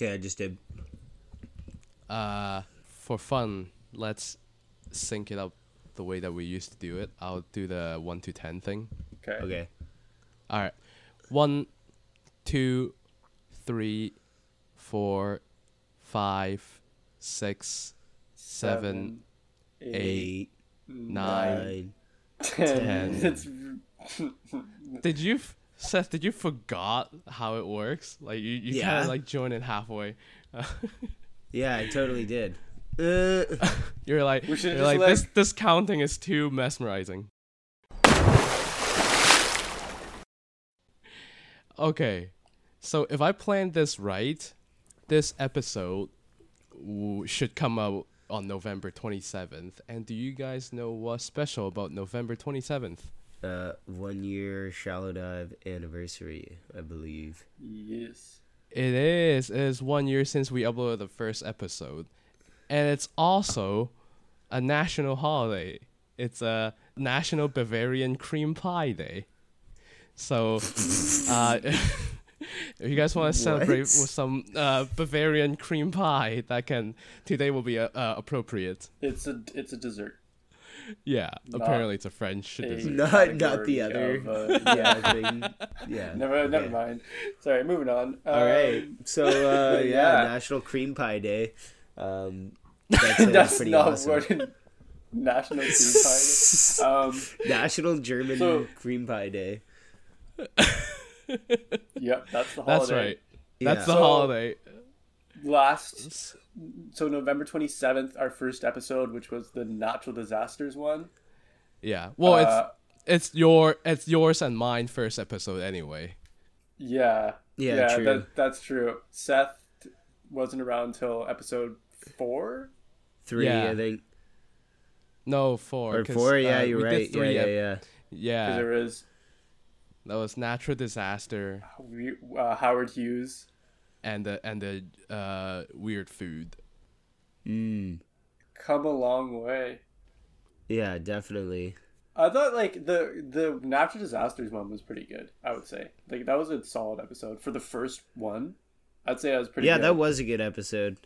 Okay, I just did. Uh, for fun, let's sync it up the way that we used to do it. I'll do the one to ten thing. Okay. Okay. All right, one, two, three, four, five, six, seven, eight, Eight, nine. nine. ten. It's Did you, f- Seth? Did you forgot how it works? Like you, you kind of like join in halfway. Yeah, I totally did. Uh, You're like, you're like this. let- This counting is too mesmerizing. Okay, so if I plan this right, this episode w- should come out on November 27th. And do you guys know what's special about November 27th? Uh, one year shallow dive anniversary, I believe. yes. It is. It is one year since we uploaded the first episode, and it's also a national holiday. It's a National Bavarian Cream Pie Day. So, uh, if you guys want to celebrate What? with some uh, Bavarian cream pie, that can today will be uh, appropriate. It's a it's a dessert. Yeah, Not apparently it's a French a- Not not the other. of, uh, yeah, thing. Yeah. Never never okay. mind. Sorry, moving on. All right. Um, So uh, yeah, yeah. National Cream Pie Day. Um, that's, uh, that's pretty not awesome. what it- National Cream Pie. Um, National German So- Cream Pie Day. yep, that's the holiday. That's right. That's Yeah. the So- holiday. Last, so November twenty seventh, our first episode, which was the natural disasters one. Yeah. Well, Uh, it's it's your it's yours and mine first episode anyway. Yeah. Yeah, true. That, that's true. Seth wasn't around until episode four. Three, Yeah. I think. No, four. Or 'cause, four, yeah, uh, you're right. Yeah, three yeah, ep- yeah. Yeah, Because there was that was natural disaster uh, Howard Hughes. And the and the uh, weird food. Mm. Come a long way. Yeah, definitely. I thought like the the natural disasters one was pretty good. I would say like that was a solid episode for the first one. I'd say I was pretty. Yeah, good. that was a good episode.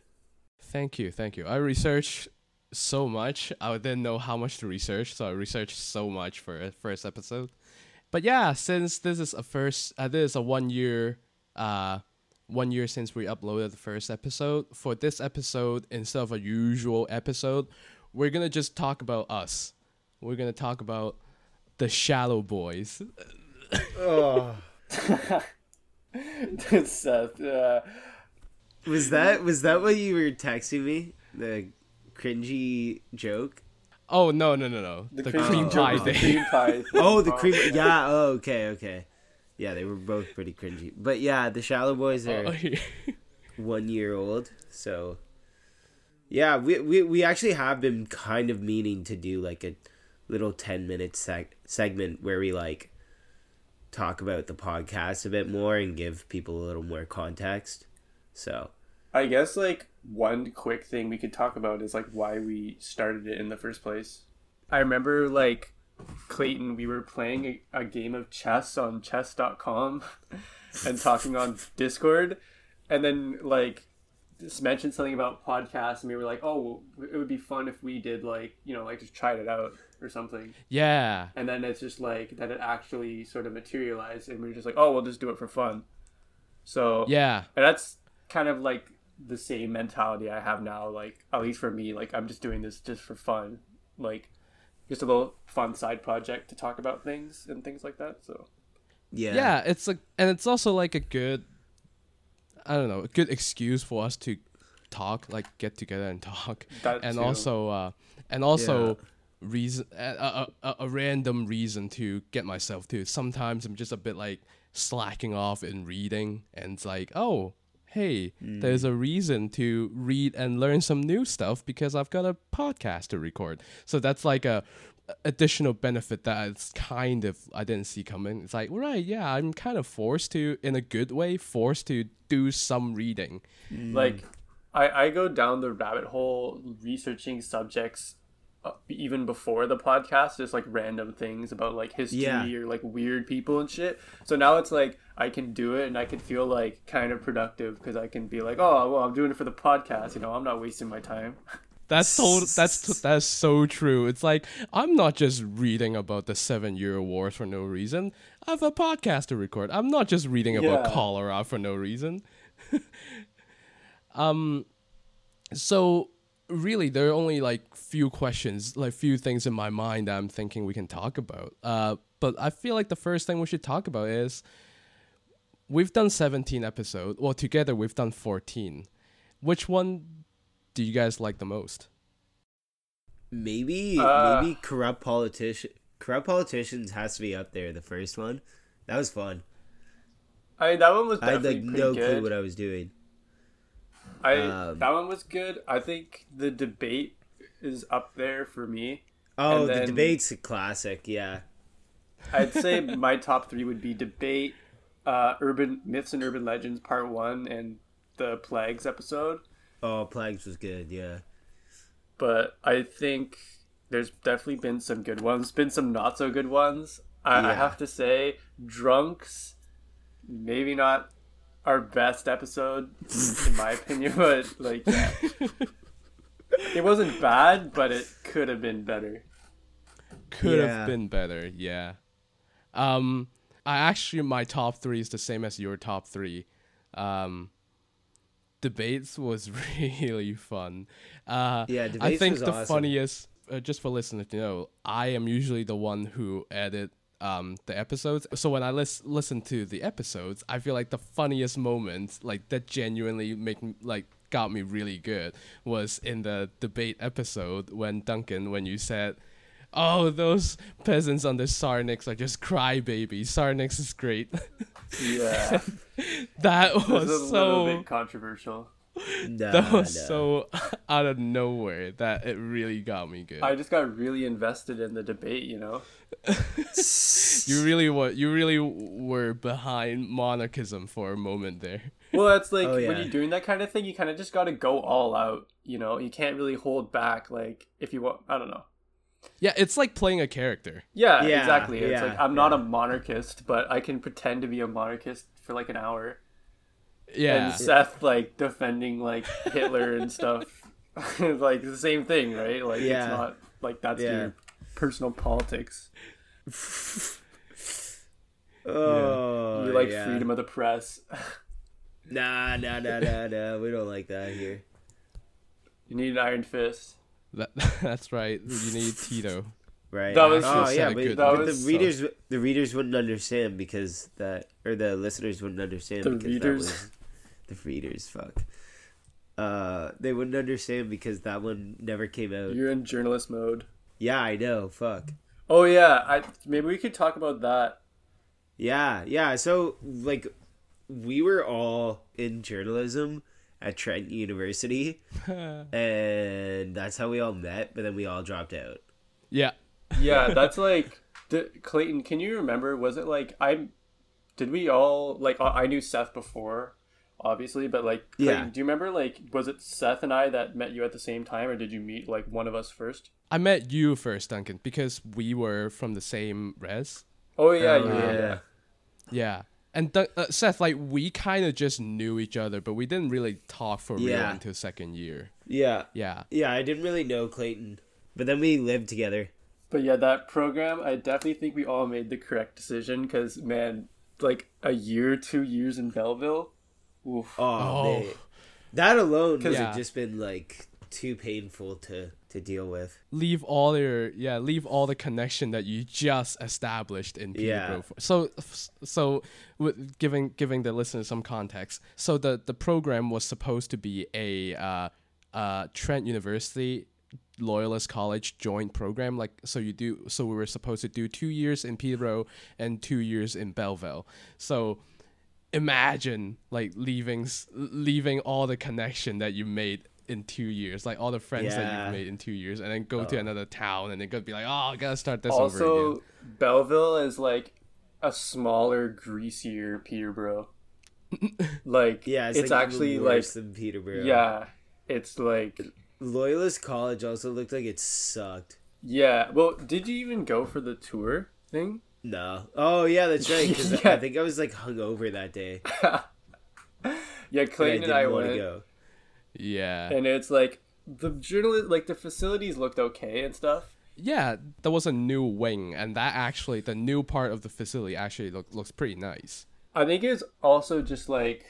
Thank you, thank you. I researched so much. I didn't know how much to research, so I researched so much for a first episode. But yeah, since this is a first, uh, this is a one year, uh, one year since we uploaded the first episode. For this episode, instead of a usual episode, we're gonna just talk about us. We're gonna talk about the Shallow Boys. Oh, Seth. Uh, was that was that what you were texting me? The cringy joke. Oh no no no no! the, The, cream, cream joke pie was the cream pie. Oh, the cream. Yeah. Oh, okay, okay. Yeah, they were both pretty cringy. But yeah, the Shallow Boys oh, are Oh, yeah. one year old, so yeah, we, we we actually have been kind of meaning to do like a little ten minute seg- segment where we like talk about the podcast a bit more and give people a little more context. So I guess like one quick thing we could talk about is like why we started it in the first place. I remember like Clayton, we were playing a, a game of chess on chess.com and talking on Discord, and then like just mentioned something about podcasts, and we were like, oh, it would be fun if we did like you know like just tried it out or something. yeah. And then it's just like that it actually sort of materialized, and we were just like, oh, we'll just do it for fun. So Yeah. and that's kind of like the same mentality I have now. Like at least for me, like I'm just doing this just for fun, like just a little fun side project to talk about things and things like that. So yeah, yeah it's like and it's also like a good i don't know a good excuse for us to talk like get together and talk that and too. also uh and also Yeah. reason a, a, a, a random reason to get myself to sometimes i'm just a bit like slacking off in reading and it's like oh hey there's mm. a reason to read and learn some new stuff because i've got a podcast to record so that's like a additional benefit that it's kind of I didn't see coming. It's like, right, yeah, I'm kind of forced to, in a good way, forced to do some reading. Mm. like I I go down the rabbit hole researching subjects even before the podcast, just like random things about like history Yeah. or like weird people and shit. So now it's like I can do it and I can feel like kind of productive because I can be like, oh, well, I'm doing it for the podcast. You know, I'm not wasting my time. That's so That's that's so true. It's like I'm not just reading about the Seven Year Wars for no reason. I have a podcast to record. I'm not just reading about Yeah. cholera for no reason. um, so really, there are only like few questions, like few things in my mind that I'm thinking we can talk about. Uh, but I feel like the first thing we should talk about is we've done 17 episodes. Well, together we've done 14. Which one do you guys like the most? Maybe Uh. maybe corrupt politician corrupt politicians has to be up there. The first one, that was fun. I that one was I had like no good. clue what I was doing. I Um, that one was good. I think the debate is up there for me. Oh, the debate's a classic. Yeah, I'd say my top three would be debate, uh, urban myths and urban legends part one, and the plagues episode. oh, plagues was good. Yeah, But I think there's definitely been some good ones, been some not so good ones. I, I have to say, drunks, maybe not our best episode in my opinion, but like yeah. it wasn't bad, but it could have been better. Could Yeah. have been better, yeah. Um, I actually my top three is the same as your top three. Um, debates was really fun. Uh, Yeah, I think was the awesome. funniest, uh, just for listeners to know, I am usually the one who edit um the episodes. So when I lis- listen to the episodes, I feel like the funniest moment, like that genuinely make like got me really good, was in the debate episode when Duncan, when you said. Oh, those peasants under Sarnix are just crybabies. Sarnix is great. Yeah, that was a was little so bit controversial. no, that was no. so out of nowhere that it really got me good. I just got really invested in the debate, you know. you really were you really were behind monarchism for a moment there. Well, it's like Oh, when you're doing that kind of thing, you kind of just got to go all out. You know, you can't really hold back. Like if you want, I don't know. Yeah, it's like playing a character. Yeah, Yeah, exactly. It's yeah, like I'm not a monarchist, but I can pretend to be a monarchist for like an hour. Yeah. And Seth like defending like Hitler and stuff. Like the same thing, right? Like Yeah. it's not like that's Yeah. your personal politics. Oh, you like yeah. freedom of the press. Nah, nah, nah, nah, nah. We don't like that here. you need an iron fist. That, that's right. You need Tito. Right. That was oh just yeah, a but, good but was- the readers the readers wouldn't understand because that or the listeners wouldn't understand The because readers. that was the readers fuck. Uh they wouldn't understand because that one never came out. You're in journalist mode. Yeah, I know. Fuck. Oh yeah, I maybe we could talk about that. Yeah, yeah. So like we were all in journalism at Trent University and that's how we all met, but then we all dropped out. Yeah. Yeah, that's like the, Clayton. Can you remember? Was it like I? Did we all like? I I knew Seth before, obviously, but like, Clayton, Yeah. do you remember? Like, was it Seth and I that met you at the same time, or did you meet like one of us first? I met you first, Duncan, because we were from the same res. Oh yeah, Oh, you were, yeah. yeah. Yeah. And Dun- uh, Seth, like, we kind of just knew each other, but we didn't really talk for real Yeah. until second year. Yeah. Yeah. Yeah, I didn't really know Clayton. But then we lived together. But yeah, that program, I definitely think we all made the correct decision because man, like a year, two years in Belleville. Oof. Oh, Oh. man. That alone would Yeah. have just been like too painful to to deal with. leave all your yeah leave all the connection that you just established in Peterborough. Yeah. for- So so with giving giving the listeners some context. So the the program was supposed to be a uh, uh, Trent University Loyalist College joint program. Like so you do so we were supposed to do two years in Peterborough and two years in Belleville. So imagine like leaving leaving all the connection that you made in two years like all the friends that you've made in two years and then go to oh. another town and then go be like oh i gotta start this over also, again Belleville is like a smaller, greasier Peterborough. like Yeah, it's, it's, like actually like worse than Peterborough. yeah, it's like Loyalist College also looked like it sucked. Yeah. Well, did you even go for the tour thing? No. Oh yeah, that's right. Because Yeah. I think I was like hungover that day. Yeah, and I Clayton didn't and I want went, to go. Yeah. and it's like the journalist, like the facilities looked okay and stuff. Yeah, there was a new wing, and that actually, the new part of the facility actually look, looks pretty nice. I think it's also just like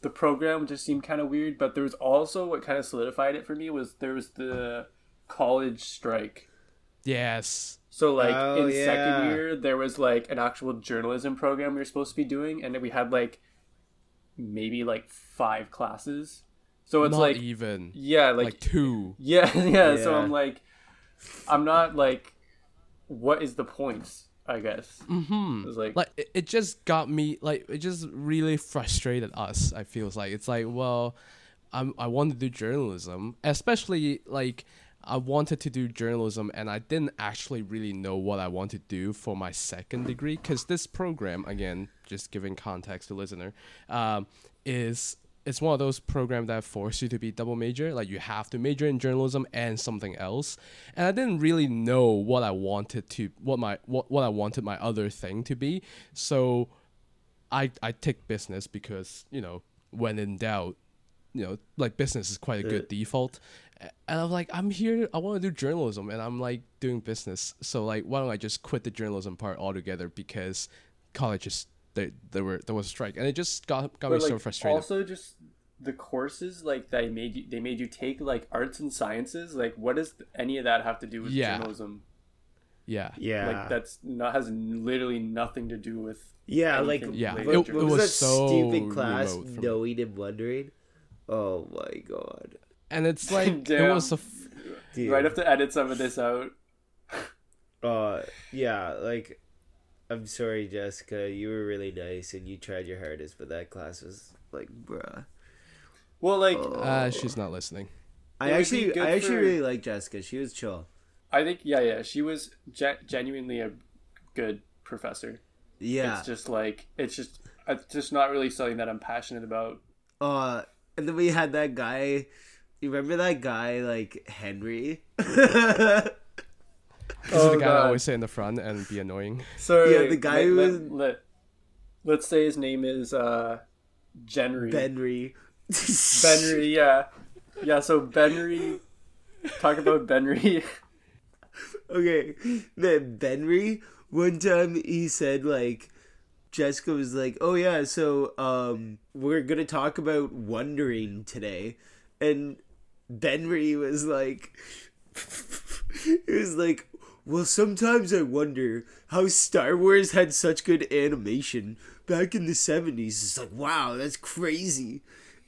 the program just seemed kind of weird, but there was also what kind of solidified it for me was there was the college strike. Yes. So like Oh, in yeah. second year there was like an actual journalism program we were supposed to be doing and then we had like maybe like five classes. So it's Not like even. yeah, Like, like, two. yeah, yeah, So I'm like I'm not like what is the point? I guess. Hmm. It's like, Like, it, it just got me, like, it just really frustrated us, I feels like. It's like, well, I'm, I want to do journalism, especially, like, I wanted to do journalism and I didn't actually really know what I want to do for my second degree because this program, again, just giving context to listener, um, is it's one of those programs that force you to be double major. Like you have to major in journalism and something else. And I didn't really know what I wanted to what my what, what I wanted my other thing to be. So I I take business because, you know, when in doubt, you know, like business is quite a good default. And I'm like, I'm here. I want to do journalism, and I'm like doing business. So like, why don't I just quit the journalism part altogether? Because college is there. There were there was a strike, and it just got got me like so frustrated. also just the courses like they made you they made you take like arts and sciences. Like what does any of that have to do with Yeah. journalism? yeah, Yeah. Like that's not has literally nothing to do with yeah, like Yeah, related what, to what it was, was that so stupid class? remote from- Knowing and wondering. Oh my god, and it's like it was a. F- dude. Right, have to edit some of this out. Uh, yeah, like, I'm sorry, Jessica. You were really nice and you tried your hardest, but that class was like, bruh. Well, like uh, she's not listening. I It actually, I actually for- really like Jessica. She was chill. I think yeah, yeah, she was ge- genuinely a good professor. Yeah. It's just like it's just it's just not really something that I'm passionate about. Uh, and then we had that guy. You remember that guy, like Henry? This is Oh, the guy God. that always sit in the front and be annoying. So Yeah, the guy let, who let, was- let, let's say his name is uh Genry. Benry. Benry, yeah. Yeah, so Benry talk about Benry. Okay, then Benry. One time he said like, Jessica was like, "Oh yeah, so um, we're gonna talk about wondering today," and Benry was like, it was like, well, sometimes I wonder how Star Wars had such good animation back in the seventies. It's like, wow, that's crazy.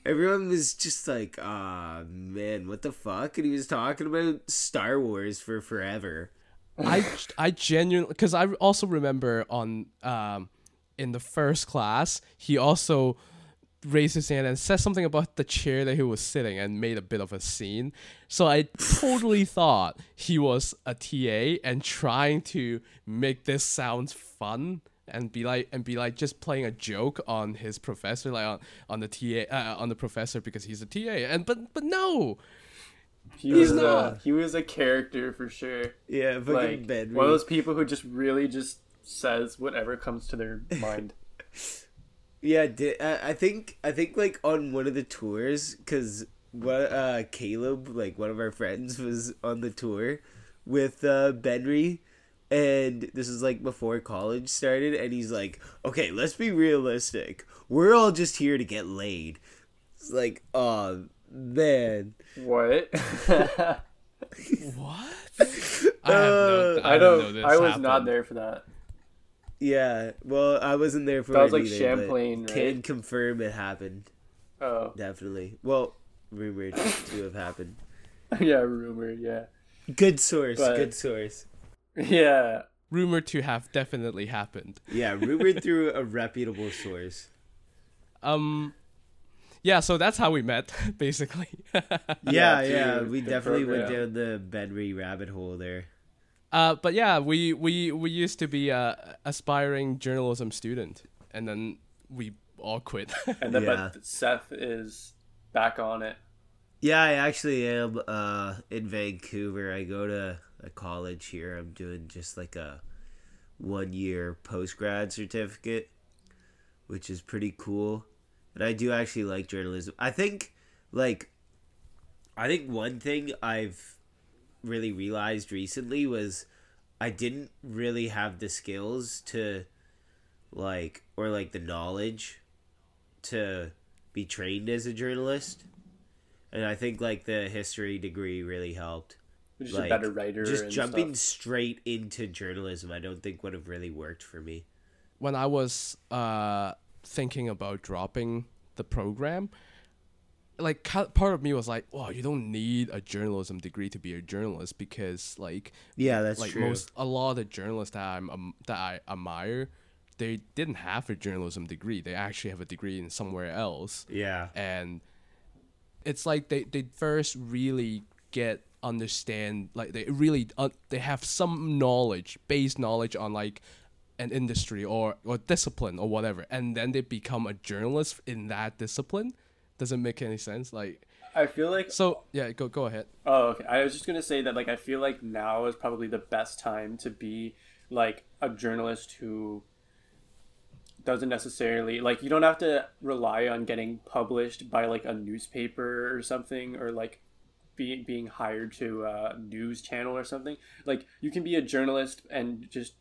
Everyone was just like, ah, man, what the fuck? And he was talking about Star Wars for forever. I I genuinely because I also remember on um in the first class he also raised his hand and said something about the chair that he was sitting and made a bit of a scene. So I totally thought he was a TA and trying to make this sound fun and be like and be like just playing a joke on his professor like on, on the TA uh, on the professor because he's a TA and but but no He He's was a, not. he was a character for sure. Yeah, fucking Like one of those people who just really just says whatever comes to their mind. Yeah, di- I I think I think like on one of the tours, cause what uh Caleb, like one of our friends, was on the tour with uh Benry, and this is like before college started, and he's like, "Okay, let's be realistic. We're all just here to get laid." It's like, oh man, what? what I have no, I didn't know don't. this I was not there for that. Yeah. Well, I wasn't there for That was it like either, Champlain, but right? Can confirm it happened. Oh, Definitely. Well, rumored to have happened. yeah, rumor. Yeah, Good source. But- good source. yeah. rumored to have definitely happened. Yeah, rumored through a reputable source. Um, yeah, so that's how we met, basically. Yeah, Yeah, yeah, we the definitely went down the Benry rabbit hole there. Uh, but yeah, we we we used to be a aspiring journalism student, and then we all quit. And then, Yeah. but Seth is back on it. Yeah, I actually am uh, in Vancouver. I go to a college here. I'm doing just like a one year post grad certificate, which is pretty cool. And I do actually like journalism. I think, like, I think one thing I've really realized recently was I didn't really have the skills to, like, or like the knowledge to be trained as a journalist. And I think, like, the history degree really helped Just like, a better writer. Just and jumping stuff. straight into journalism, I don't think would have really worked for me. when I was uh, thinking about dropping the program, like part of me was like, "Wow, you don't need a journalism degree to be a journalist because like Yeah, that's like true. most a lot of the journalists that I'm um, that I admire, they didn't have a journalism degree. They actually have a degree in somewhere else, yeah, and it's like they they first really get understand like they really uh, they have some knowledge base knowledge on like an industry or or discipline or whatever and then they become a journalist in that discipline doesn't make any sense like I feel like so yeah go go ahead Oh, okay. I was just gonna say that like I feel like now is probably the best time to be like a journalist who doesn't necessarily like you don't have to rely on getting published by like a newspaper or something or like being being hired to a news channel or something. Like you can be a journalist and just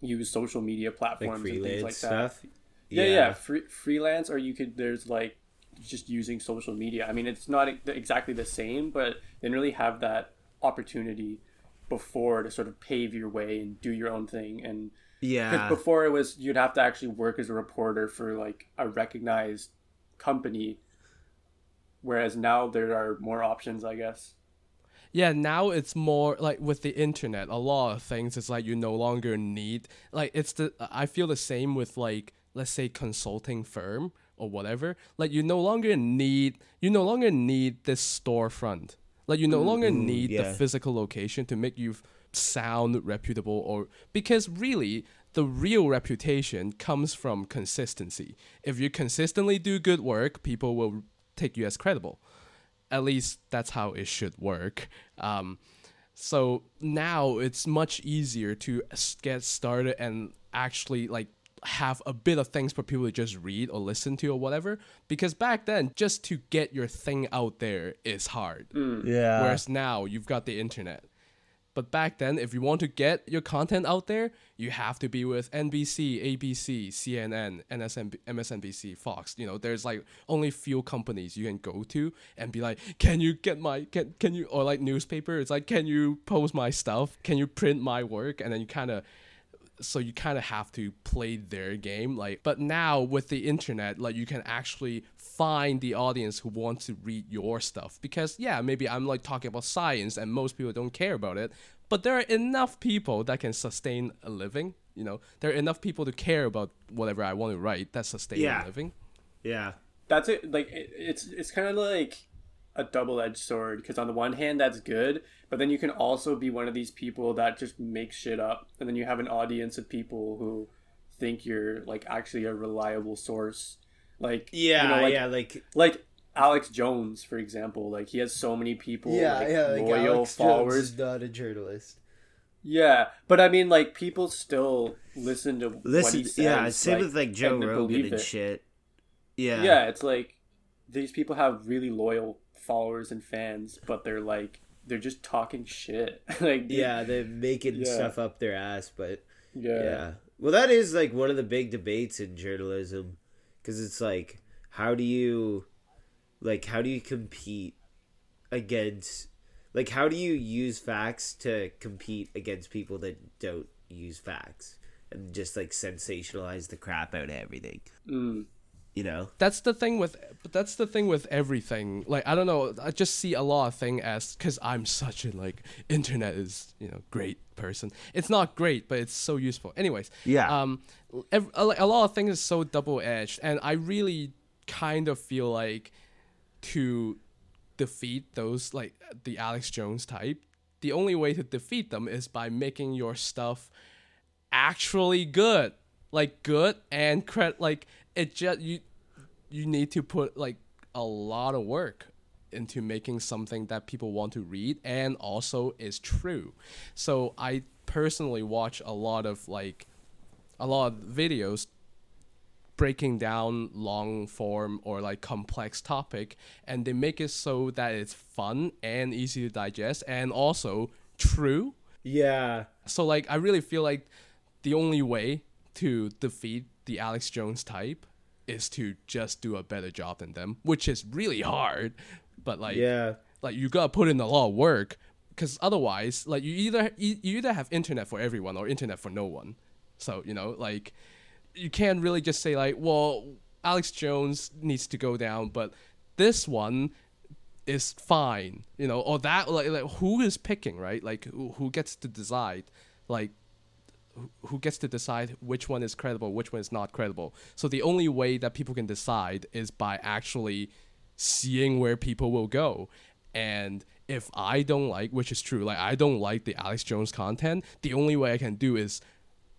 use social media like platforms and things freelance like that. stuff. Yeah, yeah, Free, freelance, or you could. There's like just using social media. I mean, it's not exactly the same, but they didn't really have that opportunity before to sort of pave your way and do your own thing. And yeah, before it was you'd have to actually work as a reporter for like a recognized company, whereas now there are more options, I guess. yeah now it's more like with the internet a lot of things it's like you no longer need like it's the i feel the same with like let's say consulting firm or whatever like you no longer need you no longer need this storefront. Like you no longer need the physical location to make you sound reputable or because really the real reputation comes from consistency. If you consistently do good work people will take you as credible. At least that's how it should work. Um, so now it's much easier to get started and actually like have a bit of things for people to just read or listen to or whatever. Because back then, just to get your thing out there is hard. Mm. yeah. Whereas now you've got the internet. But back then, if you want to get your content out there, you have to be with NBC, ABC, CNN, NSNB, MSNBC, Fox. You know, there's like only few companies you can go to and be like, "Can you get my can can you?" Or like newspaper, it's like, "Can you post my stuff? Can you print my work?" And then you kind of so you kind of have to play their game like but now with the internet like you can actually find the audience who wants to read your stuff. Because yeah maybe i'm like talking about science and most people don't care about it but there are enough people that can sustain a living you know? There are enough people to care about whatever i want to write that sustain Yeah. a living. Yeah, that's it like it, it's it's kind of like a double-edged sword because on the one hand that's good but then you can also be one of these people that just makes shit up and then you have an audience of people who think you're like actually a reliable source like yeah, you know, like, yeah. Like like alex jones for example like he has so many people yeah, like, yeah. Like loyal Alex followers Jones is not a journalist. yeah but i mean like people still listen to what Listen, he says yeah. Same like, with like Joe and Rogan believe and shit. Yeah, yeah it's like these people have really loyal followers and fans but they're like they're just talking shit like dude, yeah. They're making Yeah. stuff up their ass, but yeah yeah. Well, that is like one of the big debates in journalism, because it's like, how do you, like, how do you compete against, like, how do you use facts to compete against people that don't use facts and just like sensationalize the crap out of everything, Mm. You know? that's the thing with but that's the thing with everything like i don't know i just see a lot of thing as because i'm such a like internet is you know great person it's not great but it's so useful anyways Yeah. um ev- a, a lot of things is so double-edged and i really kind of feel like to defeat those like the alex jones type the only way to defeat them is by making your stuff actually good like good and cred like it just you you need to put like a lot of work into making something that people want to read and also is true. So I personally watch a lot of like a lot of videos breaking down long form or like complex topic and they make it so that it's fun and easy to digest and also true Yeah. so like I really feel like the only way to defeat the Alex Jones type is to just do a better job than them, which is really hard. But like Yeah. like you gotta put in a lot of work because otherwise like you either you either have internet for everyone or internet for no one. So you know like you can't really just say like well Alex Jones needs to go down, but this one is fine, you know, or that like, like who is picking, right? Like who, who gets to decide, like who- gets to decide which one is credible, which one is not credible. So the only way that people can decide is by actually seeing where people will go. And if I don't like, which is true, like I don't like the Alex Jones content, the only way I can do is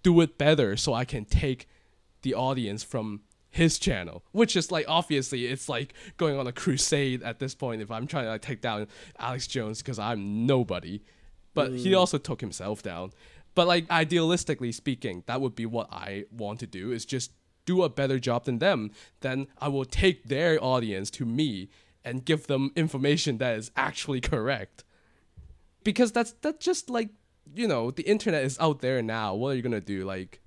do it better so I can take the audience from his channel, which is like obviously it's like going on a crusade at this point if I'm trying to like take down Alex Jones because I'm nobody. But he mm. also took himself down. But like idealistically speaking, that would be what I want to do is just do a better job than them. Then I will take their audience to me and give them information that is actually correct. Because that's that's just like you know the internet is out there now. What are you gonna do? Like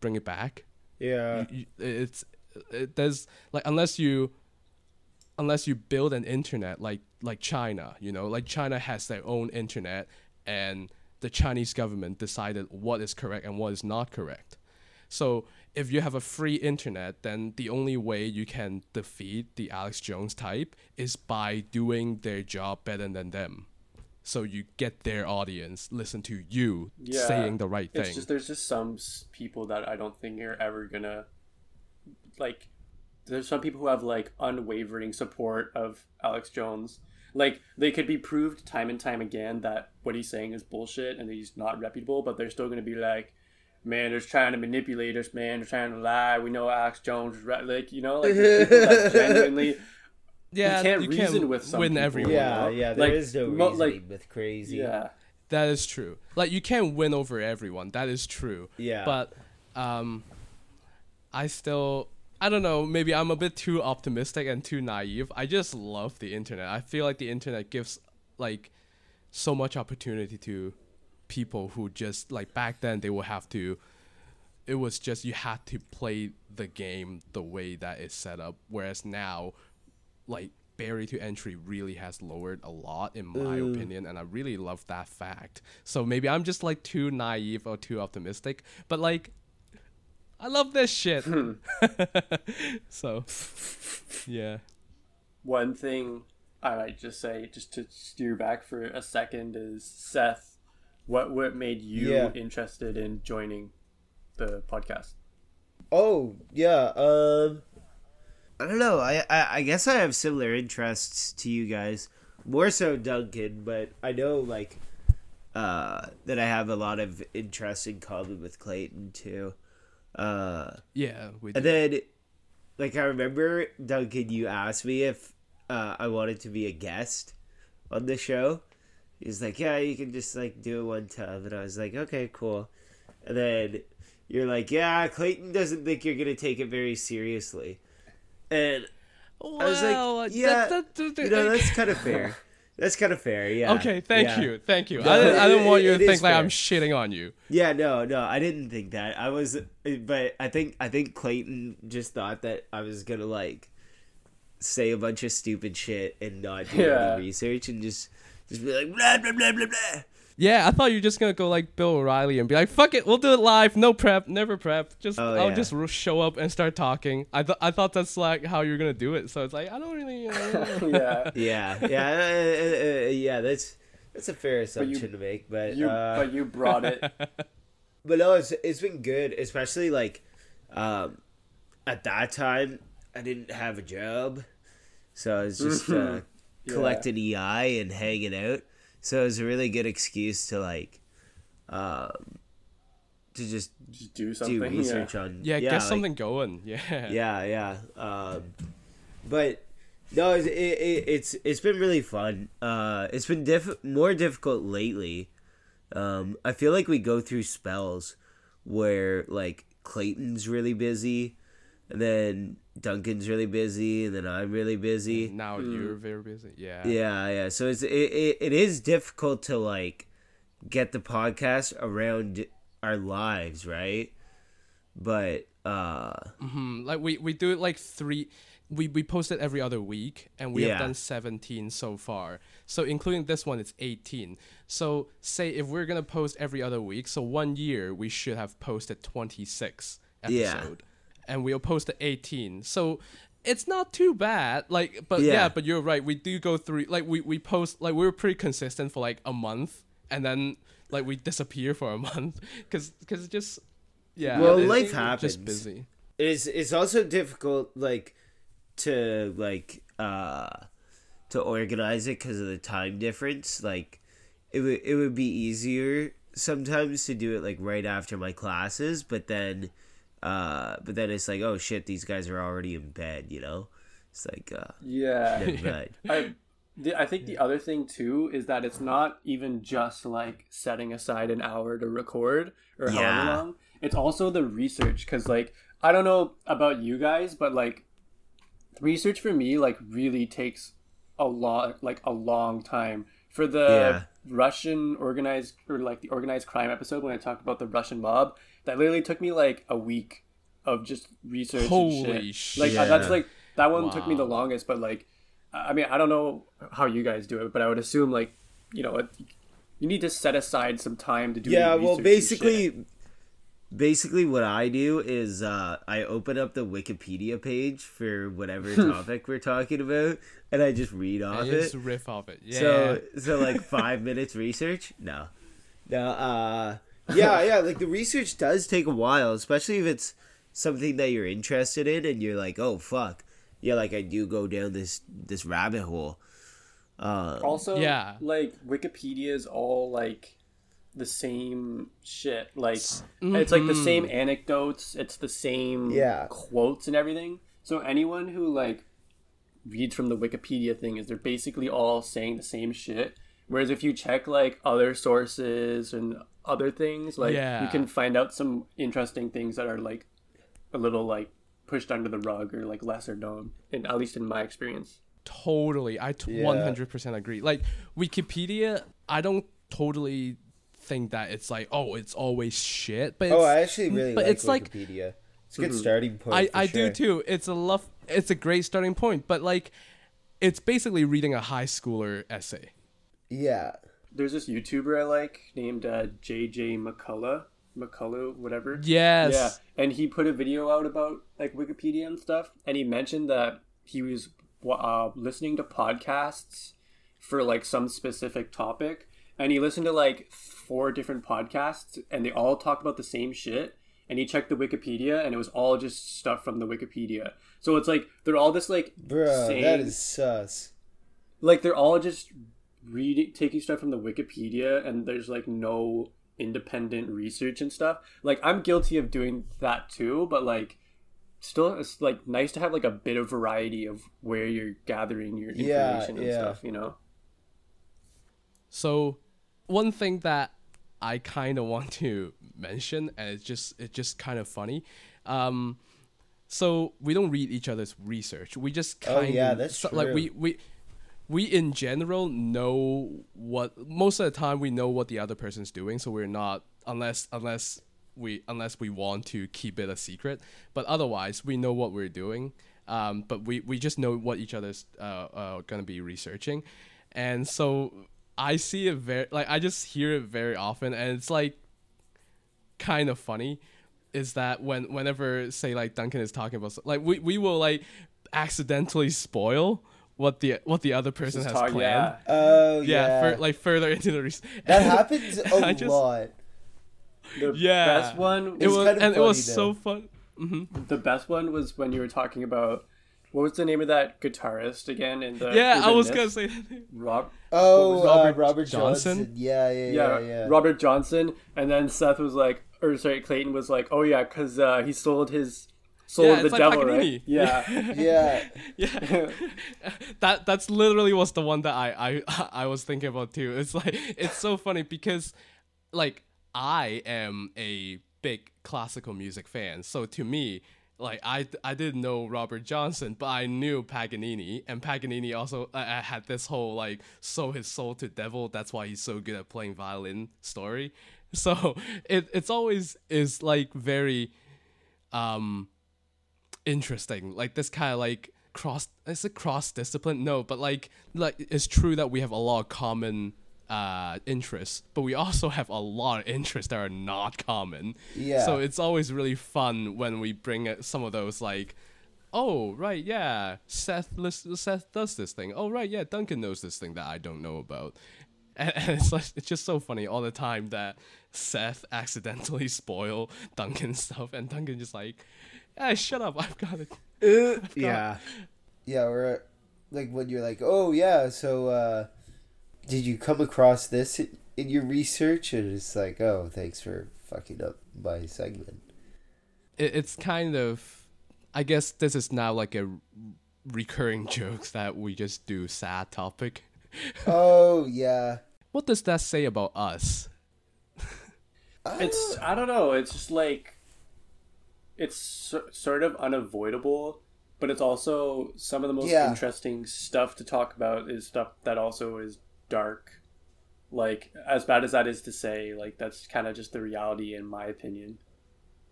bring it back? Yeah. you, it's it, there's like unless you unless you build an internet like like China, you know, like China has their own internet and the Chinese government decided what is correct and what is not correct. So if you have a free internet, then the only way you can defeat the Alex Jones type is by doing their job better than them. So you get their audience listen to you Yeah, saying the right It's thing. just there's just some people that I don't think are ever gonna like. There's some people who have like unwavering support of Alex Jones. Like they could be proved time and time again that what he's saying is bullshit and he's not reputable, but they're still gonna be like, "Man, they're trying to manipulate us. Man, they're trying to lie. We know Alex Jones is right." Like you know, like that genuinely yeah, you can't reason with some win people. everyone. Yeah, know? yeah, There Like, is no mo- reasoning like- with crazy. yeah. That is true. Like you can't win over everyone. That is true. Yeah. But um I still I don't know, maybe I'm a bit too optimistic and too naive. I just love the internet. I feel like the internet gives like so much opportunity to people who just like back then they would have to it was just you had to play the game the way that it's set up whereas now like barrier to entry really has lowered a lot in my mm. opinion and i really love that fact so maybe i'm just like too naive or too optimistic but like i love this shit so yeah One thing I might just say, just to steer back for a second, is Seth, what what made you Yeah. interested in joining the podcast? Oh yeah. Um, I don't know. I, I I guess I have similar interests to you guys. More so Duncan, but I know like uh that I have a lot of interest in common with Clayton too. Uh, yeah we and then like I remember Duncan, you asked me if uh I wanted to be a guest on the show. He's like, yeah, you can just like do it one time, and I was like, okay, cool. And then you're like, yeah, Clayton doesn't think you're gonna take it very seriously, and I was like, that- yeah, that- that- you know, that's kind of fair. That's kind of fair, yeah. okay thank yeah. you thank you No, I, didn't, I didn't want you it to is think like i'm shitting on you Yeah, no, no, I didn't think that. I was, but I think I think Clayton just thought that I was gonna like say a bunch of stupid shit and not do Yeah. any research and just just be like blah blah blah blah blah. Yeah, I thought you were just gonna go like Bill O'Reilly and be like, "Fuck it, we'll do it live, no prep, never prep. Just Oh, I'll yeah. just show up and start talking." I thought I thought that's like how you're gonna do it. So it's like I don't really. Uh, yeah, Yeah, yeah, uh, uh, uh, yeah. That's that's a fair assumption you- to make, but you uh, but you brought it. but no, it's it's been good, especially like um, at that time I didn't have a job, so I was just uh, Yeah. collecting EI and hanging out. So it was a really good excuse to like um, to just Just do do something. research on yeah, yeah get like- something going. Yeah. yeah yeah um, but No, it's it, it, it's it's been really fun. Uh, it's been diff- more difficult lately. Um, I feel like we go through spells where like Clayton's really busy, and then Duncan's really busy, and then I'm really busy. Now you're very busy. Yeah. Yeah, yeah. So it's it, it, it is difficult to like get the podcast around our lives, right? But uh Mhm, Like we we do it like three. We we post it every other week, and we Yeah. have done seventeen so far. So including this one, it's eighteen. So say if we're gonna post every other week, so one year we should have posted twenty six Yeah. And we'll post the eighteen. So it's not too bad. Like, but yeah. Yeah. but you're right. We do go through like we we post like we were pretty consistent for like a month, and then like we disappear for a month because because it just yeah. Well, it's life Just happens. busy. it's it's also difficult like to like uh to organize it because of the time difference like it would it would be easier sometimes to do it like right after my classes but then uh but then it's like oh shit these guys are already in bed you know it's like uh Yeah. never mind I, the, I think the other thing too is that it's not even just like setting aside an hour to record or Yeah. however long. It's also the research because like I don't know about you guys, but like research for me like really takes a lot like a long time for the Yeah. Russian organized or like the organized crime episode when I talked about the Russian mob. That literally took me like a week of just research. and Holy shit. Like uh, that's like that one took me the longest, but like I mean I don't know how you guys do it, but I would assume like you know it, you need to set aside some time to do. yeah your well research and shit. basically basically what i do is uh i open up the wikipedia page for whatever topic we're talking about and i just read off And it just riff off it. Yeah. So so like five minutes research? No. No, uh yeah, yeah, like the research does take a while, especially if it's something that you're interested in and you're like, oh fuck. Yeah, like I do go down this this rabbit hole. Um Also, Yeah. like Wikipedia is all like the same shit. Like it's like the same anecdotes. It's the same Yeah. quotes and everything. So anyone who like reads from the Wikipedia thing is they're basically all saying the same shit. Whereas if you check like other sources and other things, like Yeah. you can find out some interesting things that are like a little like pushed under the rug or like lesser known. In at least in my experience. totally. I t- Yeah. 100% agree. Like Wikipedia, I don't totally think that it's like, oh, it's always shit. But it's, Oh, I actually really but like it's like- Wikipedia. it's a good mm-hmm. starting point. I, for I sure. do too. It's a love. It's a great starting point. But like, it's basically reading a high schooler essay. Yeah. There's this YouTuber I like named uh, JJ McCullough, McCullough, whatever. Yes. Yeah, and he put a video out about like Wikipedia and stuff, and he mentioned that he was uh, listening to podcasts for like some specific topic, and he listened to like four different podcasts, and they all talked about the same shit. And he checked the Wikipedia, and it was all just stuff from the Wikipedia. So it's like they're all just like Bro, saying, that is sus. like they're all just reading taking stuff from the wikipedia and there's like no independent research and stuff like i'm guilty of doing that too but like still it's like nice to have like a bit of variety of where you're gathering your Yeah, information and yeah. stuff you know So, one thing that I kind of want to mention, and it's just it's just kind of funny. Um, so we don't read each other's research. We just Oh, kind yeah, of that's like true. we we we in general know what most of the time we know what the other person's doing. So we're not unless unless we unless we want to keep it a secret. But otherwise, we know what we're doing. Um, but we, we just know what each other's uh, uh, gonna be researching, and so I see it very like I just hear it very often, and it's like kind of funny. Is that when whenever say like Duncan is talking about like we, we will like accidentally spoil what the what the other person has talk- planned. yeah Oh Yeah, yeah. fur- like further into the research. that happens a I just- lot. the Yeah. best one It was and it was funny, so though. fun. the best one was when you were talking about what was the name of that guitarist again in the Yeah, I was gonna say that. rob Oh, Robert, Robert uh, Robert Johnson? Johnson. Yeah, yeah, yeah, yeah, yeah. Robert Johnson, and then Seth was like, or sorry, Clayton was like, oh yeah, because uh, he sold his Soul Yeah, of the it's like devil, Paganini. right? Yeah. Yeah. yeah that that's literally was the one that I, I i was thinking about too it's like it's so funny because like i am a big classical music fan so to me like I, I didn't know Robert Johnson, but I knew Paganini, and Paganini also uh, uh, had this whole like sold his soul to devil. That's why he's so good at playing violin story. So it it's always is like very um interesting. Like this kind of like cross is it cross discipline? No, but like like it's true that we have a lot of common uh interests, but we also have a lot of interests that are not common. Yeah. So it's always really fun when we bring some of those like Oh right, yeah. Seth Seth does this thing. Oh right, yeah. Duncan knows this thing that I don't know about, and, and it's like it's just so funny all the time that Seth accidentally spoil Duncan's stuff, and Duncan just like, "Hey, shut up! I've got it." yeah. Yeah, or like when you're like, oh yeah, so uh, did you come across this in, in your research? And it's like, oh, thanks for fucking up my segment. It, it's kind of, I guess this is now like a recurring joke that we just do sad topic. Oh yeah, What does that say about us? It's I don't know. It's just like it's so, sort of unavoidable, but it's also some of the most Yeah. interesting stuff to talk about is stuff that also is dark. Like as bad as that is to say, like that's kind of just the reality in my opinion.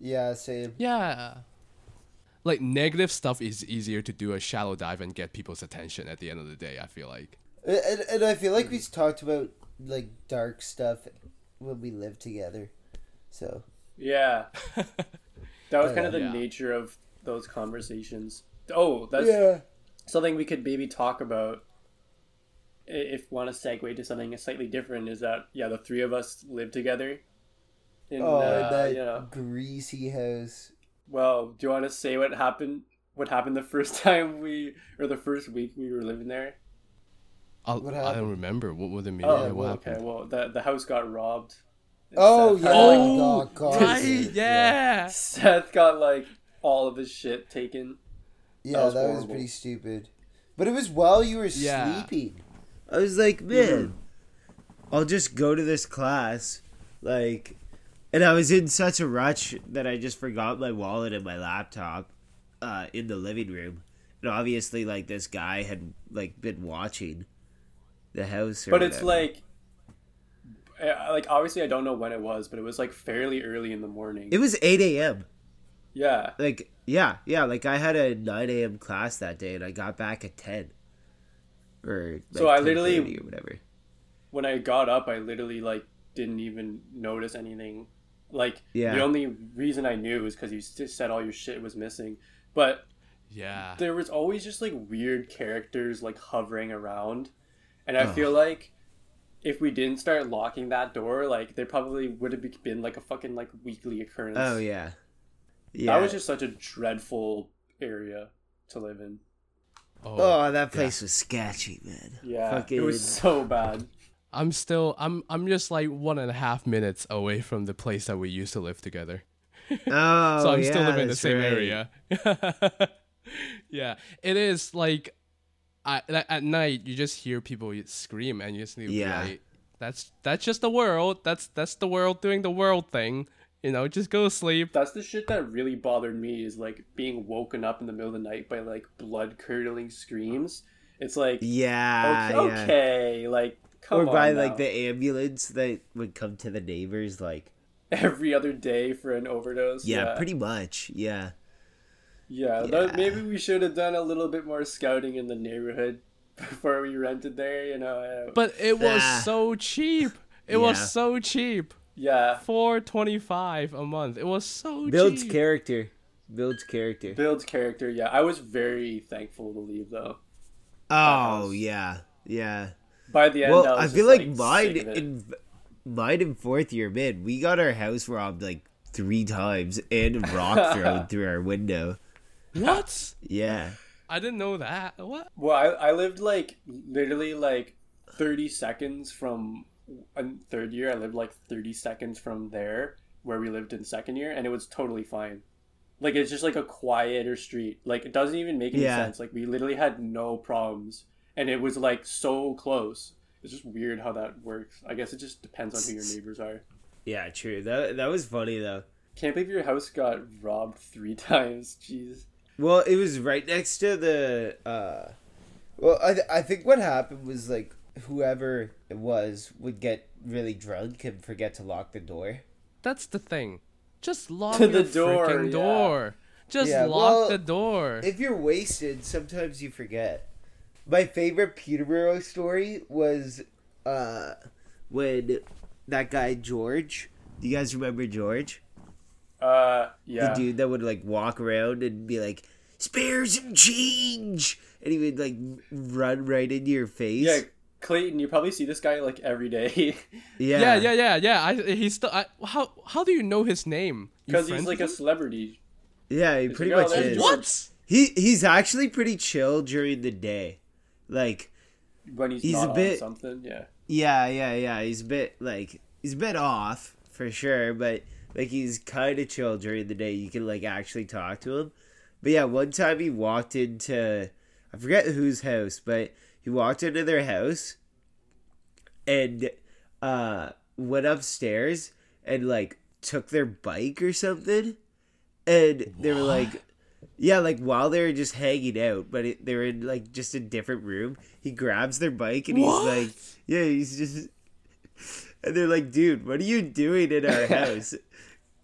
yeah, same. Yeah. Like negative stuff is easier to do a shallow dive and get people's attention at the end of the day, I feel like. And, and I feel like we've talked about like dark stuff when we lived together. So Yeah. That was kind of the Yeah. nature of those conversations. Oh, that's yeah, something we could maybe talk about i- if want to segue to something slightly different is that yeah the three of us live together in oh, uh, that you know greasy house. well do you want to say what happened what happened the first time we or the first week we were living there I'll, What I don't remember. What would it mean? oh what okay happened? well the, the house got robbed And Oh Seth yeah, had, oh, like, God, Right, yeah. yeah. Seth got like all of his shit taken Yeah, That was that was pretty stupid. But it was while you were Yeah. sleeping. I was like, man, I'll just go to this class, like, and I was in such a rush that I just forgot my wallet and my laptop, uh, in the living room, and obviously, like, this guy had like been watching the house, or but it's like like obviously I don't know when it was but it was like fairly early in the morning it was eight a.m. yeah Like, yeah, yeah, like I had a nine a.m. class that day, and I got back at ten, or like, So I literally- or whatever. when I got up, I literally like didn't even notice anything. Like Yeah. the only reason I knew was because you said all your shit was missing. But Yeah. there was always just like weird characters like hovering around, and I Ugh. feel like if we didn't start locking that door, like there probably would have been like a fucking like weekly occurrence. Oh yeah, yeah. that was just such a dreadful area to live in. Oh, Oh, that place was sketchy, man. Yeah, Fucking- it was so bad. I'm still I'm I'm just like one and a half minutes away from the place that we used to live together. Oh, so I'm still yeah, living in the that's same right. area. yeah, it is like, I like, at night you just hear people scream and you just need to Yeah. be like, that's that's just the world. That's that's the world doing the world thing. You know, just go to sleep. That's the shit that really bothered me is like being woken up in the middle of the night by like blood curdling screams. It's like Yeah, okay, yeah. okay, like come or on by now. like the ambulance that would come to the neighbors, like every other day for an overdose. yeah, Yeah, pretty much, yeah. Yeah, Yeah. that- maybe we should have done a little bit more scouting in the neighborhood before we rented there. You know, uh, But it was Ah. so cheap. It Yeah. was so cheap. yeah, Four twenty five a month. It was so Builds cheap. character, builds character. builds character. Yeah, I was very thankful to leave though. Oh yeah, yeah. By the end, Well, I, I feel just, like like mine sick of it. in mine in fourth year mid, we got our house robbed like three times and a rock thrown through our window. What? Yeah. I didn't know that. What? Well, I, I lived like literally like 30 seconds from in third year. I lived like 30 seconds from there where we lived in second year, and it was totally fine. Like it's just like a quieter street. Like it doesn't even make any Yeah. sense. Like we literally had no problems, and it was like so close. It's just weird how that works. I guess it just depends on who your neighbors are. Yeah, true. That that was funny though. Can't believe your house got robbed three times. Jeez. Well, it was right next to the. uh Well, I, th- I think what happened was like whoever it was would get really drunk and forget to lock the door. That's the thing. Just lock the door, freaking yeah. door. Just Yeah, lock well, the door. If you're wasted, sometimes you forget. My favorite Peterborough story was uh when that guy George. Do you guys remember George? Uh, yeah. The dude that would like walk around and be like, "Spare some change," and he would like run right into your face. Yeah, Clayton, you probably see this guy like every day yeah, yeah, yeah, yeah, yeah. I he's still. I, how how do you know his name? Because he's like a celebrity. Yeah, he He's pretty like, "Oh, much there's is. What? He he's actually pretty chill during the day. Like, When he's, He's not a bit- on something, yeah. yeah, yeah, yeah. He's a bit like he's a bit off for sure, but like he's kind of chill during the day. You can like actually talk to him. But yeah, one time he walked into I forget whose house, but he walked into their house and uh went upstairs and like took their bike or something. And they were like yeah, like while they were just hanging out, but it, they were in like just a different room. He grabs their bike and What? he's like, "Yeah, he's just," and they're like, "Dude, what are you doing in our house?"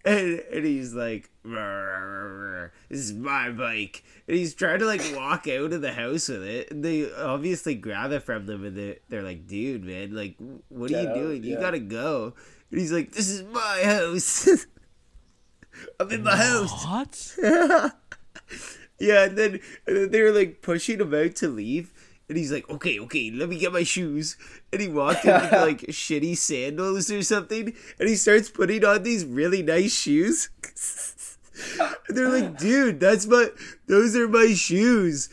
And and he's like, "Rrr, rrr, rrr, "This is my bike," and he's trying to like walk out of the house with it. And they obviously grab it from them, and they they're like, "Dude, man, like, what are Get you out, doing? You gotta go." And he's like, "This is my house." I'm in my house. What? Yeah, and then, and then they were like pushing him out to leave, and he's like, "Okay, okay, let me get my shoes." And he walked in with like shitty sandals or something, and he starts putting on these really nice shoes. and they're like, "Dude, that's my, those are my shoes."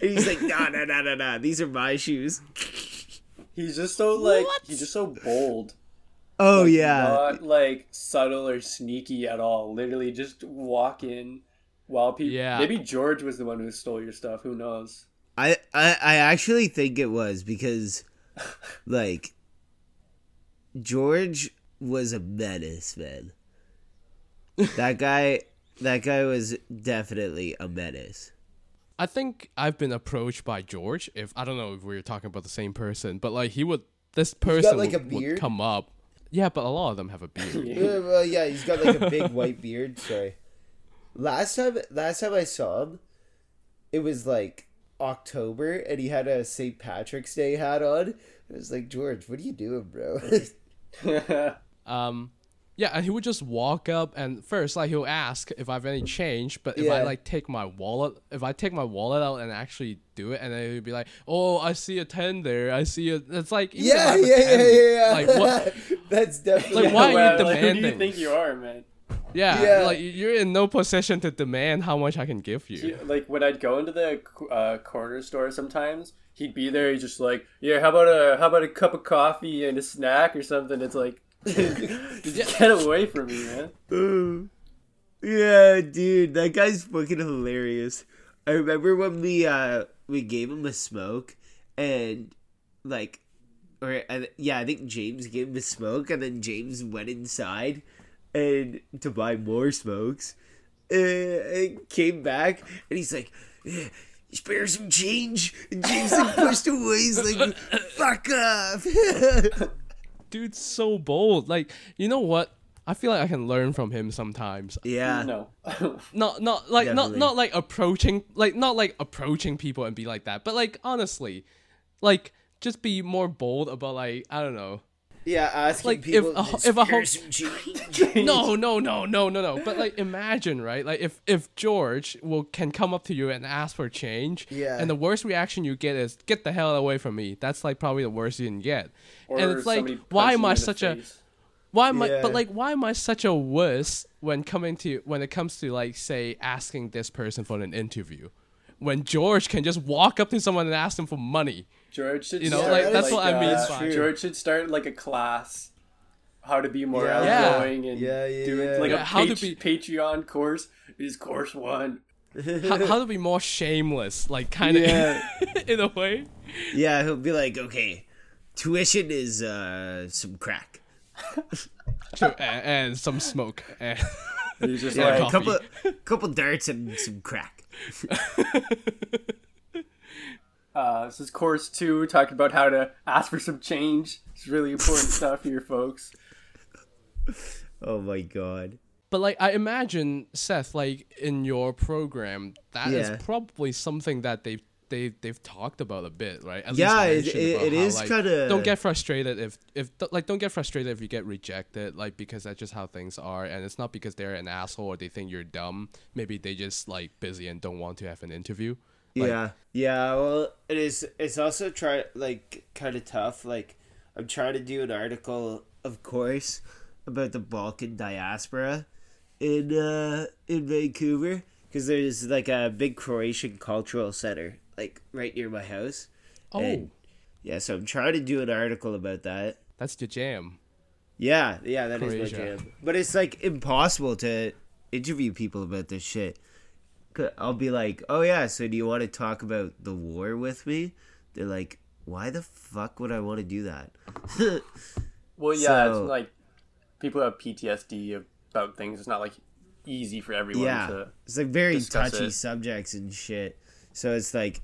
And he's like, "Nah, nah, nah, nah, nah, these are my shoes." He's just so like What? he's just so bold. Oh yeah, Not like subtle or sneaky at all. Literally just walk in while people Yeah. maybe George was the one who stole your stuff, who knows? I, I I actually think it was because, like, George was a menace, man. That guy, that guy was definitely a menace. I think I've been approached by George. If I don't know if we are talking about the same person, but like he would, this person like, would, a would come up. Yeah, but a lot of them have a beard. Uh, well, yeah, he's got like a big white beard. Sorry. Last time, last time I saw him, it was like October, and he had a St. Patrick's Day hat on. I was like, George, what are you doing, bro? um, yeah, and he would just walk up and first like he'll ask if I have any change, but if I like take my wallet, if I take my wallet out and actually do it, and then he'd be like, "Oh, I see a ten there. I see a." It's like even yeah, have a yeah, yeah, yeah, yeah. Like what? That's definitely. Like, why are you Well, like, who do you think you are, man? Yeah, Yeah. like you're in no position to demand how much I can give you. He- like when I'd go into the uh, corner store sometimes, he'd be there. He's just like, "Yeah, how about a how about a cup of coffee and a snack or something?" It's like, just get away from me, man. Ooh. Yeah, dude, that guy's fucking hilarious. I remember when we uh we gave him a smoke and like or uh, yeah, I think James gave him a smoke and then James went inside and to buy more smokes. Uh, and came back and he's like, yeah, spare some change. And James like pushed away. He's like, fuck off. Dude's so bold. Like, you know what? I feel like I can learn from him sometimes. yeah. No, Not not like not not like approaching like not like approaching people and be like that, but like honestly, like just be more bold about like I don't know. Yeah, asking Like, if a- if a whole- No, no, no, no, no, no. But like imagine, right? Like if if George will can come up to you and ask for change, Yeah. and the worst reaction you get is get the hell away from me. That's like probably the worst you can get. or and it's like why am I such a. Why am I? But like, why am I such a wuss when coming to when it comes to like say asking this person for an interview, when George can just walk up to someone and ask them for money. George should You know, start, like, that's what I mean uh, by- George should start like a class how to be more Yeah. outgoing and Yeah, yeah, do yeah. like Yeah, a how to be- Patreon course is course one. how, how to be more shameless, like kind of Yeah. in a way. Yeah, he'll be like, okay, tuition is uh some crack. True, and, and some smoke. And And he's just Yeah, like, a couple couple darts and some crack. Uh, this is course two, talking about how to ask for some change. It's really important stuff here, folks. Oh my god. But like I imagine Seth, like in your program, that is Yeah. probably something that they've they they've talked about a bit, right? At Yeah, it- it- it how, is like, kinda- Don't get frustrated if if like don't get frustrated if you get rejected, like because that's just how things are, and it's not because they're an asshole or they think you're dumb. Maybe they just like busy and don't want to have an interview. Like- yeah. Yeah, well, it is it's also try like kind of tough like I'm trying to do an article of course about the Balkan diaspora in uh in Vancouver because there's like a big Croatian cultural center like right near my house. Oh, And, yeah, so I'm trying to do an article about that. that's your jam. Yeah, yeah, that is Croatia. my jam. But it's like impossible to interview people about this shit. I'll be like, "Oh yeah, so do you want to talk about the war with me?" They're like, "Why the fuck would I want to do that?" Well, yeah, So- it's like people have PTSD about things. It's not like easy for everyone yeah, to. it's like very touchy it. subjects and shit. So it's like,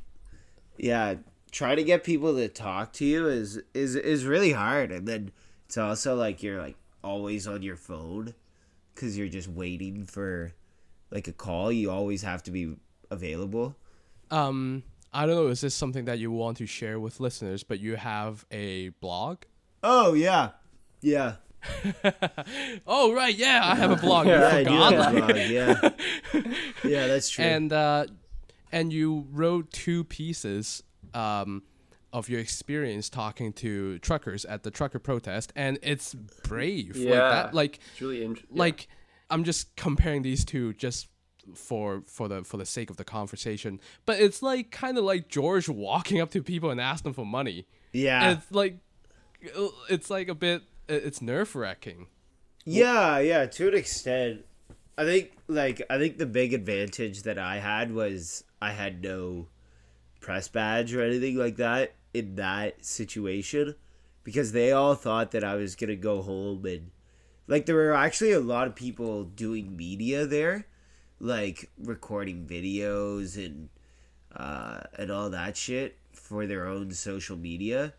yeah, trying to get people to talk to you is is is really hard, and then it's also like you're like always on your phone because you're just waiting for like a call. You always have to be available. Um, I don't know. Is this something that you want to share with listeners? But you have a blog. Oh yeah, yeah, Oh right, yeah, I have a blog. Yeah, you yeah. I do have a blog. Yeah, yeah, that's true. and uh, and you wrote two pieces um, of your experience talking to truckers at the trucker protest, and it's brave. Like Yeah. that, like It's really interesting. like I'm just comparing these two just for for the for the sake of the conversation. But it's like kind of like George walking up to people and asking for money. yeah, It's like it's like a bit it's nerve wracking. Yeah, yeah, to an extent. I think like I think the big advantage that I had was I had no press badge or anything like that in that situation because they all thought that I was going to go home and like there were actually a lot of people doing media there like recording videos and uh and all that shit for their own social media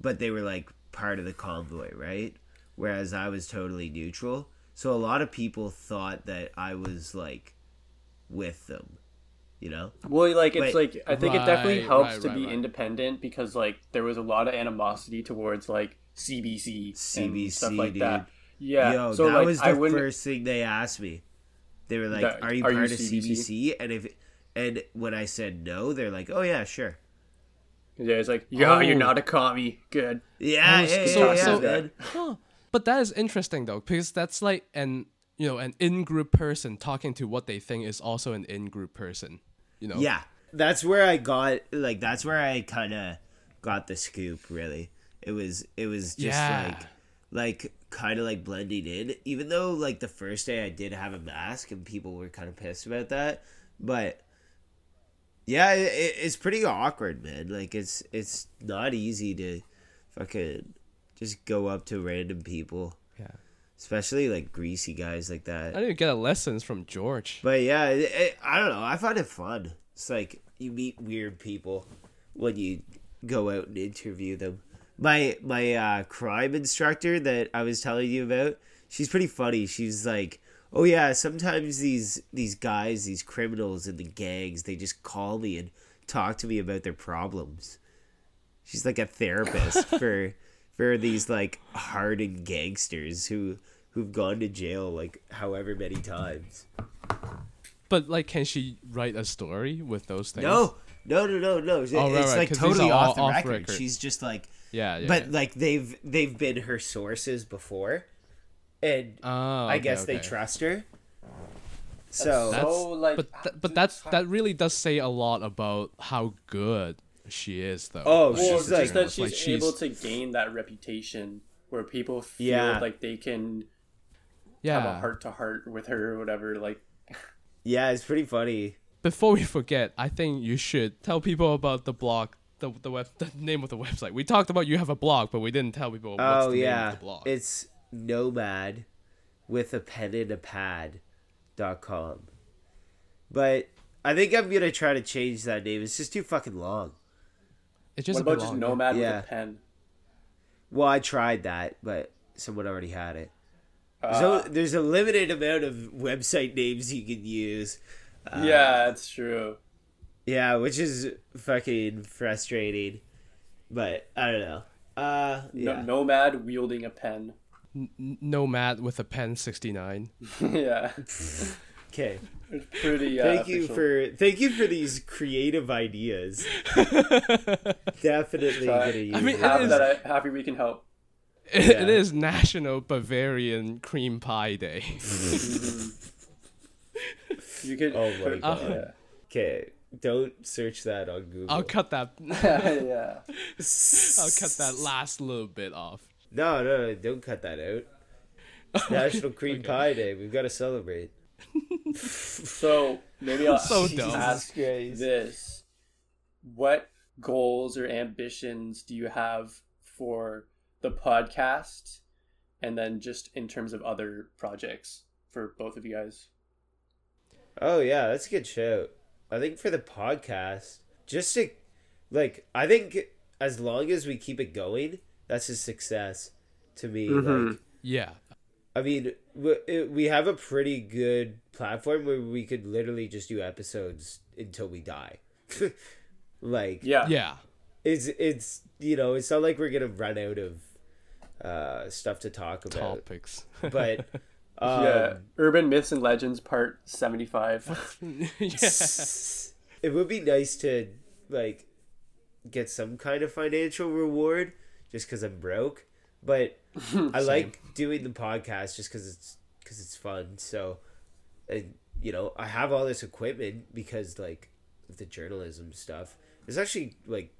but they were like part of the convoy, right? Whereas I was totally neutral. So a lot of people thought that I was like with them, you know? Well, like it's Wait. like I think it definitely helps right, to right, be right. independent because like there was a lot of animosity towards like CBC, CBC, and stuff like dude. that. Yeah, Yo, so that like was the I wouldn't. first thing they asked me. They were like, That- "Are you are you part of CBC?" CBC?" And if and when I said no, they're like, "Oh yeah, sure." Yeah, it's like yeah, you're Oh. not a commie. Good. Yeah, Oh, yeah, so- yeah, yeah, so- man. Huh. But that is interesting though, because that's like an you know an in-group person talking to what they think is also an in-group person. You know. Yeah, that's where I got like that's where I kind of got the scoop. Really, it was it was just Yeah. like like kind of like blending in. Even though like the first day I did have a mask and people were kind of pissed about that, but yeah, it, it, it's pretty awkward, man. Like it's it's not easy to fucking just go up to random people, Yeah. especially like greasy guys like that. I didn't get a lessons from George. But yeah, it, it, I don't know. I find it fun. It's like you meet weird people when you go out and interview them. My my uh, crime instructor that I was telling you about, she's pretty funny. She's like, "Oh yeah, sometimes these these guys, these criminals in the gangs, they just call me and talk to me about their problems." She's like a therapist for for these like hardened gangsters who who've gone to jail like however many times. But like, can she write a story with those things? No, no, no, no, no. It's Oh, right, right, like totally all off the off record. record. She's just like, Yeah, yeah. but yeah. like they've they've been her sources before, and Oh, I okay, guess they trust her. So That's, So, like, but th- but that's that really does say a lot about how good she is, though. Oh, Like, Well, she's like- just that she's like, able to gain that reputation where people feel Yeah. like they can Yeah. have a heart to heart with her or whatever. Like, Yeah, it's pretty funny. Before we forget, I think you should tell people about the blog, the the web, the name of the website. We talked about you have a blog, but we didn't tell people what's oh the name yeah, of the blog. it's nomad with a pen and a pad dot com. But I think I'm gonna try to change that name. It's just too fucking long. It's just what a bit about just long, Nomad Yeah. with a pen? Well, I tried that, but someone already had it. Uh, so there's a limited amount of website names you can use. Uh, yeah, that's true. Yeah, which is fucking frustrating. But I don't know. Uh, No- yeah. nomad wielding a pen. N- Nomad with a pen sixty nine. yeah, Okay. pretty. Uh, Thank you official. for thank you for these creative ideas. Definitely Try- gonna use I mean, it. Happy is- that I, happy we can help. It, Yeah. it is National Bavarian Cream Pie Day. You could. Oh my God. Okay, don't search that on Google. I'll cut that. Yeah. yeah. I'll cut that last little bit off. No, no, no, don't cut that out. It's National Cream Pie Day. We've got to celebrate. So maybe I'll So just ask Christ. this: What goals or ambitions do you have for the podcast, and then just in terms of other projects for both of you guys? Oh yeah, that's a good show. I think for the podcast, just to like, I think as long as we keep it going, that's a success to me. Mhm. Like, Yeah. I mean, we, we have a pretty good platform where we could literally just do episodes until we die. like, Yeah. Yeah. it's it's you know, it's not like we're gonna run out of uh stuff to talk about. Topics. But um, yeah. Urban myths and legends, part seventy-five. yeah. it would be nice to like get some kind of financial reward just because i'm broke but i like doing the podcast just because it's because it's fun so and you know i have all this equipment because like the journalism stuff is actually like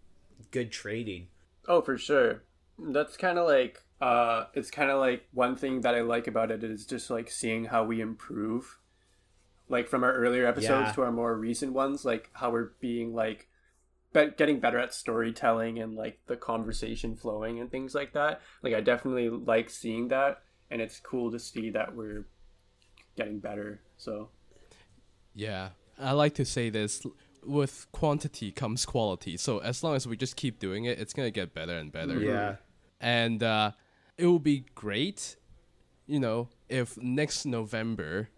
good training Oh, for sure. That's kind of like uh it's kind of like one thing that I like about it is just like seeing how we improve. Like from our earlier episodes Yeah. to our more recent ones, like how we're being like be- getting better at storytelling and like the conversation flowing and things like that. Like I definitely like seeing that and it's cool to see that we're getting better. So, Yeah. I like to say this with quantity comes quality. So as long as we just keep doing it, it's going to get better and better. yeah And uh, it will be great, you know, if next November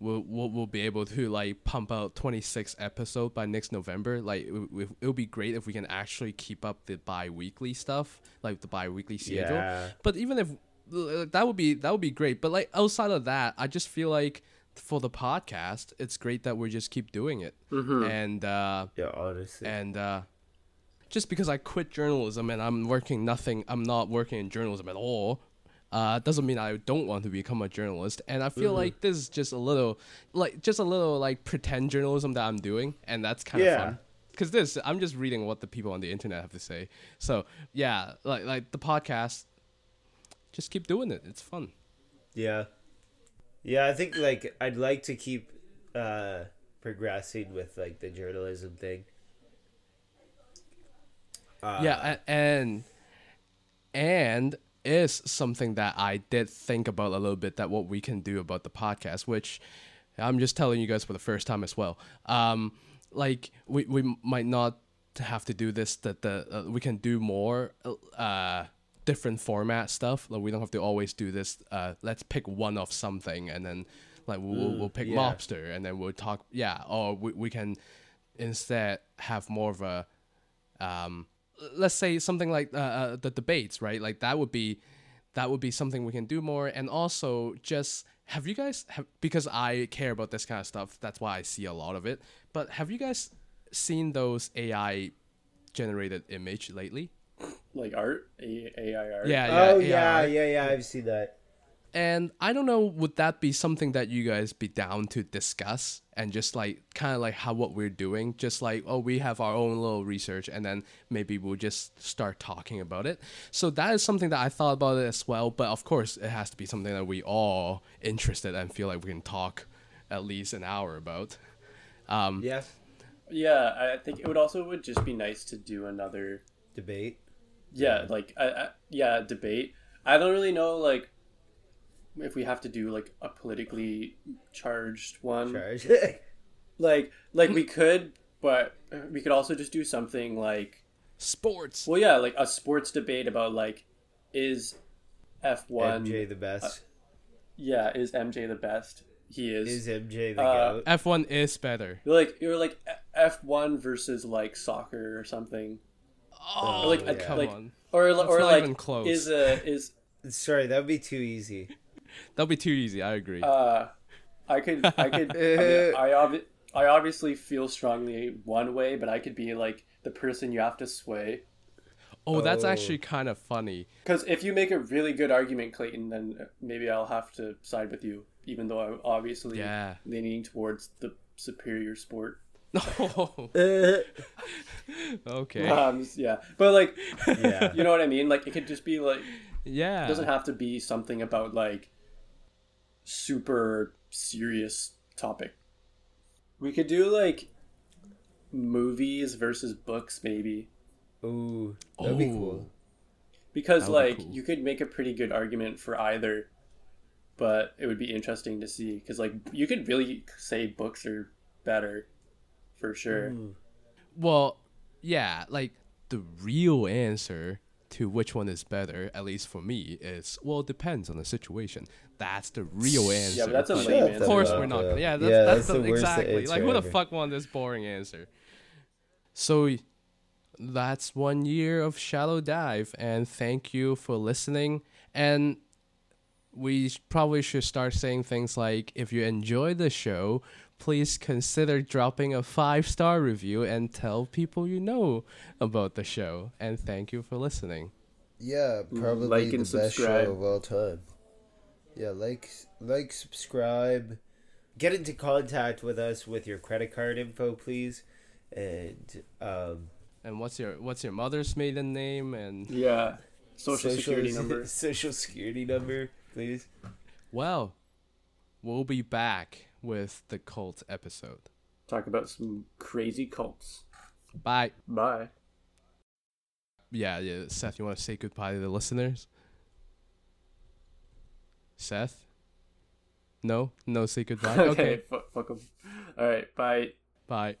we'll, we'll, we'll be able to like pump out 26 episode by next November. Like it, it'll be great if we can actually keep up the bi-weekly stuff, like the bi-weekly schedule. yeah But even if that would be that would be great. But like outside of that, I just feel like for the podcast, it's great that we just keep doing it. And uh, yeah honestly and uh, just because I quit journalism and I'm working nothing, I'm not working in journalism at all. Uh, doesn't mean I don't want to become a journalist, and I feel like this is just a little, like just a little like pretend journalism that I'm doing, and that's kind of Yeah. fun. Cause this, I'm just reading what the people on the internet have to say. So yeah, like like the podcast, just keep doing it. It's fun. Yeah. Yeah, I think like I'd like to keep uh progressing with like the journalism thing. Uh, yeah, and and is something that I did think about a little bit that what we can do about the podcast, which I'm just telling you guys for the first time as well. Um, like we we might not have to do this. That the uh, we can do more. Uh, different format stuff. Like we don't have to always do this. Uh, let's pick one of something and then like we'll we'll, we'll pick yeah. mobster and then we'll talk. Yeah, or we we can instead have more of a um, let's say something like uh, uh, the debates, right? Like that would be that would be something we can do more, and also just have you guys have because I care about this kind of stuff. That's why I see a lot of it. But have you guys seen those AI generated image lately? like art, A- AI art. Yeah, yeah. oh yeah, AI. yeah, yeah. I've seen that. And I don't know, would that be something that you guys be down to discuss and just like kind of like how what we're doing, just like oh we have our own little research and then maybe we'll just start talking about it. So that is something that I thought about it as well. But of course, it has to be something that we all interested and feel like we can talk at least an hour about. Um, Yeah. Yeah, I think it would also would just be nice to do another Debate. yeah, like I, I, yeah, debate. I don't really know like if we have to do like a politically charged one. Charge. Like like we could, but we could also just do something like sports. well, yeah, like a sports debate about like is F1 MJ the best. yeah, is MJ the best? He is. is MJ the uh, goat? F1 is better. Like you're like F one versus like soccer or something, Oh, like, yeah. come like- on. or That's or like even close. is a is Sorry, that would be too easy. That'll be too easy. I agree. uh I could I could I, mean, I, obvi- I obviously feel strongly one way, but I could be like the person you have to sway. oh, that's oh. actually kind of funny. Because if you make a really good argument, Clayton, then maybe I'll have to side with you, even though I'm obviously Yeah. leaning towards the superior sport. Oh, Uh, okay. Um, yeah, but like, yeah. you know what I mean? Like, it could just be like, Yeah. it doesn't have to be something about like super serious topic. We could do like movies versus books, maybe. Ooh, that'd be Oh. cool. because That would be like cool. you could make a pretty good argument for either but it would be interesting to see because like you could really say books are better for sure Ooh. Well, yeah, like the real answer to which one is better, at least for me, is well, it depends on the situation. That's the real answer. yeah but that's a But lame Shut answer of course, we're not. up. Yeah, that's, Yeah, that's, that's the, the worst exactly. Like, who the fuck won this boring answer? So, that's one year of Shallow Dive, and thank you for listening. And we probably should start saying things like if you enjoy the show please consider dropping a five star review and tell people you know about the show and thank you for listening Yeah, probably Like the and best subscribe. show of all time. Yeah, like, like, subscribe. Get into contact with us with your credit card info, please. And um, and what's your what's your mother's maiden name and yeah social, security number social security number, please. well we'll be back with the cult episode. Talk about some crazy cults. Bye. Bye. Yeah yeah. Seth you want to say goodbye to the listeners? Seth? No? No say goodbye? Okay, okay. fu- fuck 'em. all right bye. Bye